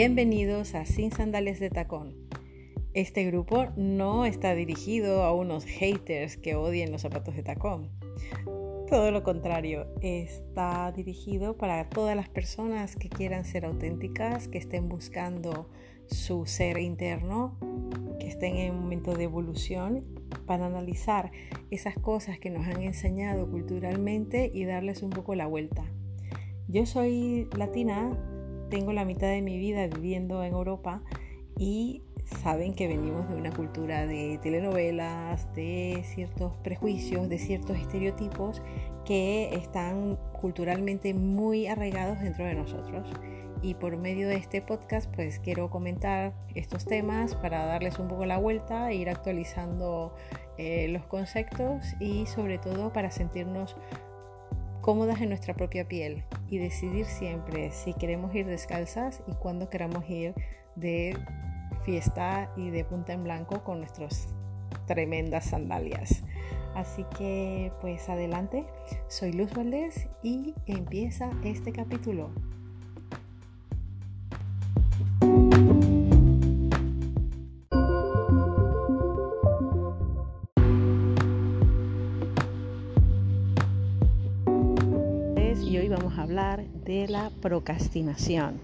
Bienvenidos a Sin Sandales de Tacón. Este grupo no está dirigido a unos haters que odien los zapatos de tacón. Todo lo contrario, está dirigido para todas las personas que quieran ser auténticas, que estén buscando su ser interno, que estén en un momento de evolución para analizar esas cosas que nos han enseñado culturalmente y darles un poco la vuelta. Yo soy latina, tengo la mitad de mi vida viviendo en Europa y saben que venimos de una cultura de telenovelas, de ciertos prejuicios, de ciertos estereotipos que están culturalmente muy arraigados dentro de nosotros. Y por medio de este podcast pues quiero comentar estos temas para darles un poco la vuelta e ir actualizando eh, los conceptos y sobre todo para sentirnos cómodas en nuestra propia piel y decidir siempre si queremos ir descalzas y cuándo queramos ir de fiesta y de punta en blanco con nuestras tremendas sandalias. Así que pues adelante, soy Luz Valdés y empieza este capítulo. De la procrastinación.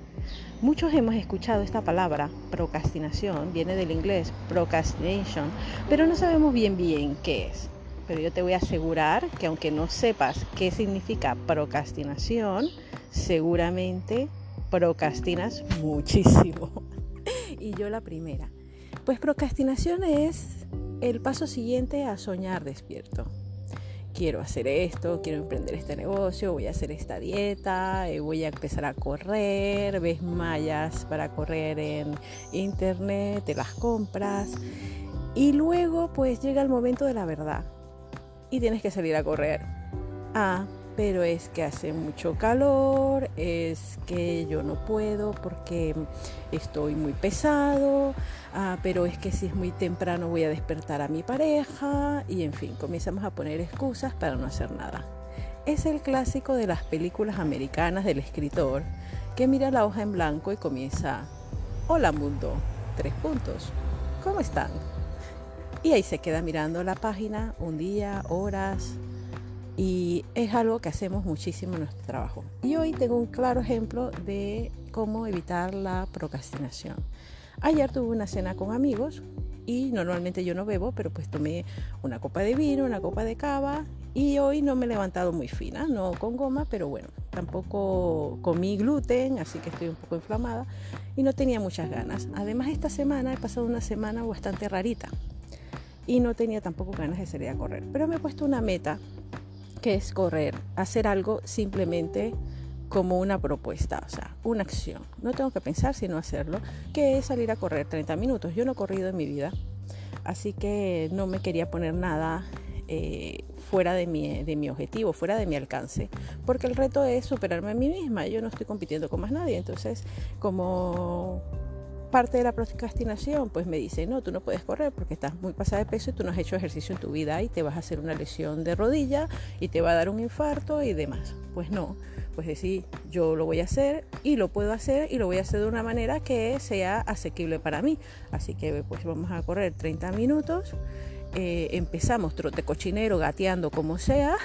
Muchos hemos escuchado esta palabra, procrastinación, viene del inglés procrastination, pero no sabemos bien bien qué es. Pero yo te voy a asegurar que aunque no sepas qué significa procrastinación, seguramente procrastinas muchísimo. y yo la primera. Pues procrastinación es el paso siguiente a soñar despierto quiero hacer esto, quiero emprender este negocio, voy a hacer esta dieta, eh, voy a empezar a correr, ves mallas para correr en internet, te las compras y luego pues llega el momento de la verdad y tienes que salir a correr. Ah, pero es que hace mucho calor, es que yo no puedo porque estoy muy pesado, ah, pero es que si es muy temprano voy a despertar a mi pareja y en fin, comenzamos a poner excusas para no hacer nada. Es el clásico de las películas americanas del escritor que mira la hoja en blanco y comienza, hola mundo, tres puntos, ¿cómo están? Y ahí se queda mirando la página un día, horas, y es algo que hacemos muchísimo en nuestro trabajo. Y hoy tengo un claro ejemplo de cómo evitar la procrastinación. Ayer tuve una cena con amigos y normalmente yo no bebo, pero pues tomé una copa de vino, una copa de cava y hoy no me he levantado muy fina, no con goma, pero bueno, tampoco comí gluten, así que estoy un poco inflamada y no tenía muchas ganas. Además esta semana he pasado una semana bastante rarita y no tenía tampoco ganas de salir a correr, pero me he puesto una meta que es correr, hacer algo simplemente como una propuesta, o sea, una acción. No tengo que pensar sino hacerlo, que es salir a correr 30 minutos. Yo no he corrido en mi vida, así que no me quería poner nada eh, fuera de mi, de mi objetivo, fuera de mi alcance, porque el reto es superarme a mí misma. Yo no estoy compitiendo con más nadie, entonces como parte de la procrastinación, pues me dice, no, tú no puedes correr porque estás muy pasada de peso y tú no has hecho ejercicio en tu vida y te vas a hacer una lesión de rodilla y te va a dar un infarto y demás. Pues no, pues decir, yo lo voy a hacer y lo puedo hacer y lo voy a hacer de una manera que sea asequible para mí. Así que pues vamos a correr 30 minutos. Eh, empezamos trote cochinero, gateando como sea,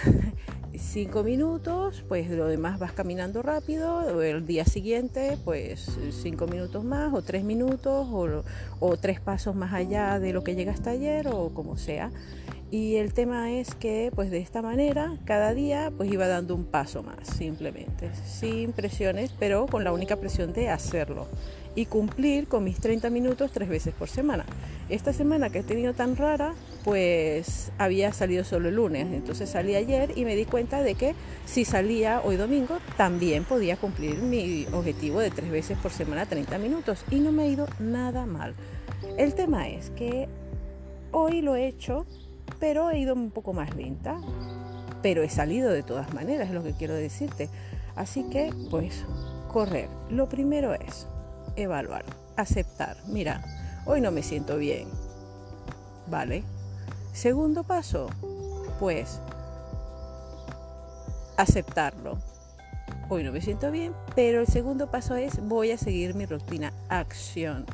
cinco minutos, pues lo demás vas caminando rápido, el día siguiente pues cinco minutos más o tres minutos o, o tres pasos más allá de lo que llegaste ayer o como sea. Y el tema es que pues de esta manera cada día pues iba dando un paso más simplemente, sin presiones, pero con la única presión de hacerlo y cumplir con mis 30 minutos tres veces por semana. Esta semana que he tenido tan rara, pues había salido solo el lunes, entonces salí ayer y me di cuenta de que si salía hoy domingo también podía cumplir mi objetivo de tres veces por semana 30 minutos y no me ha ido nada mal. El tema es que hoy lo he hecho, pero he ido un poco más lenta, pero he salido de todas maneras, es lo que quiero decirte. Así que, pues, correr. Lo primero es evaluar, aceptar. Mira, hoy no me siento bien. ¿Vale? Segundo paso, pues aceptarlo. hoy no me siento bien, pero el segundo paso es voy a seguir mi rutina, acción.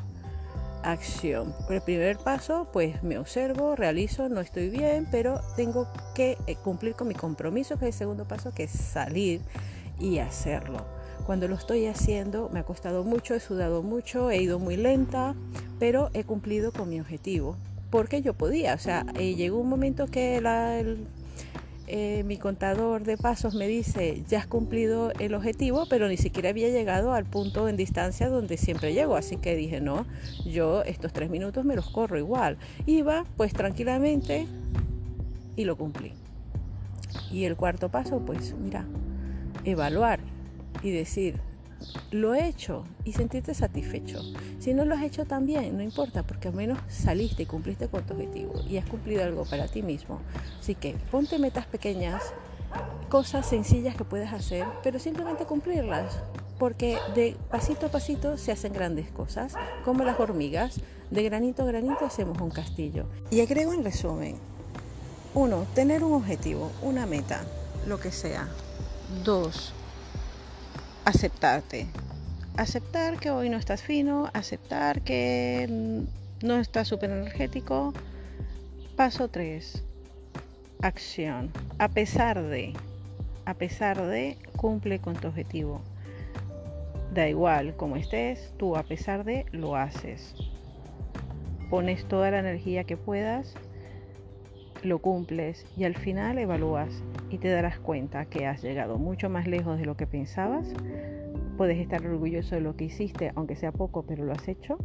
Acción. El primer paso, pues me observo, realizo, no estoy bien, pero tengo que eh, cumplir con mi compromiso, que es el segundo paso, que es salir y hacerlo. Cuando lo estoy haciendo me ha costado mucho, he sudado mucho, he ido muy lenta, pero he cumplido con mi objetivo, porque yo podía. O sea, eh, llegó un momento que eh, mi contador de pasos me dice, ya has cumplido el objetivo, pero ni siquiera había llegado al punto en distancia donde siempre llego. Así que dije, no, yo estos tres minutos me los corro igual. Iba pues tranquilamente y lo cumplí. Y el cuarto paso, pues mira, evaluar y decir, lo he hecho y sentirte satisfecho. Si no lo has hecho también, no importa, porque al menos saliste y cumpliste con tu objetivo y has cumplido algo para ti mismo. Así que ponte metas pequeñas, cosas sencillas que puedes hacer, pero simplemente cumplirlas. Porque de pasito a pasito se hacen grandes cosas, como las hormigas. De granito a granito hacemos un castillo. Y agrego en resumen. Uno, tener un objetivo, una meta, lo que sea. Dos, aceptarte. Aceptar que hoy no estás fino, aceptar que no estás súper energético. Paso 3. Acción. A pesar de, a pesar de, cumple con tu objetivo. Da igual como estés, tú a pesar de, lo haces. Pones toda la energía que puedas, lo cumples y al final evalúas y te darás cuenta que has llegado mucho más lejos de lo que pensabas. Puedes estar orgulloso de lo que hiciste, aunque sea poco, pero lo has hecho.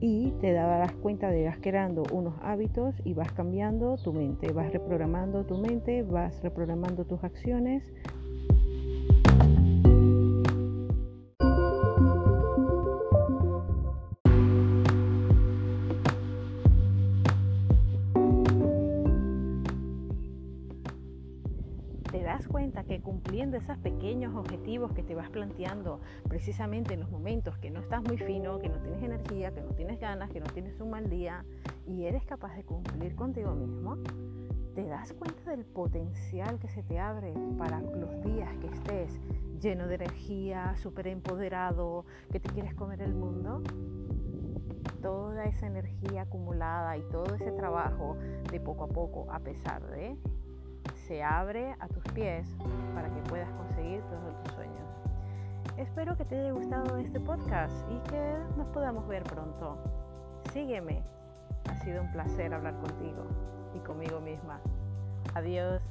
Y te darás cuenta de que vas creando unos hábitos y vas cambiando tu mente, vas reprogramando tu mente, vas reprogramando tus acciones, cumpliendo esos pequeños objetivos que te vas planteando precisamente en los momentos que no estás muy fino, que no tienes energía, que no tienes ganas, que no tienes un mal día y eres capaz de cumplir contigo mismo, te das cuenta del potencial que se te abre para los días que estés lleno de energía, súper empoderado, que te quieres comer el mundo. Toda esa energía acumulada y todo ese trabajo de poco a poco, a pesar de se abre a tus pies para que puedas conseguir todos tus sueños. Espero que te haya gustado este podcast y que nos podamos ver pronto. Sígueme. Ha sido un placer hablar contigo y conmigo misma. Adiós.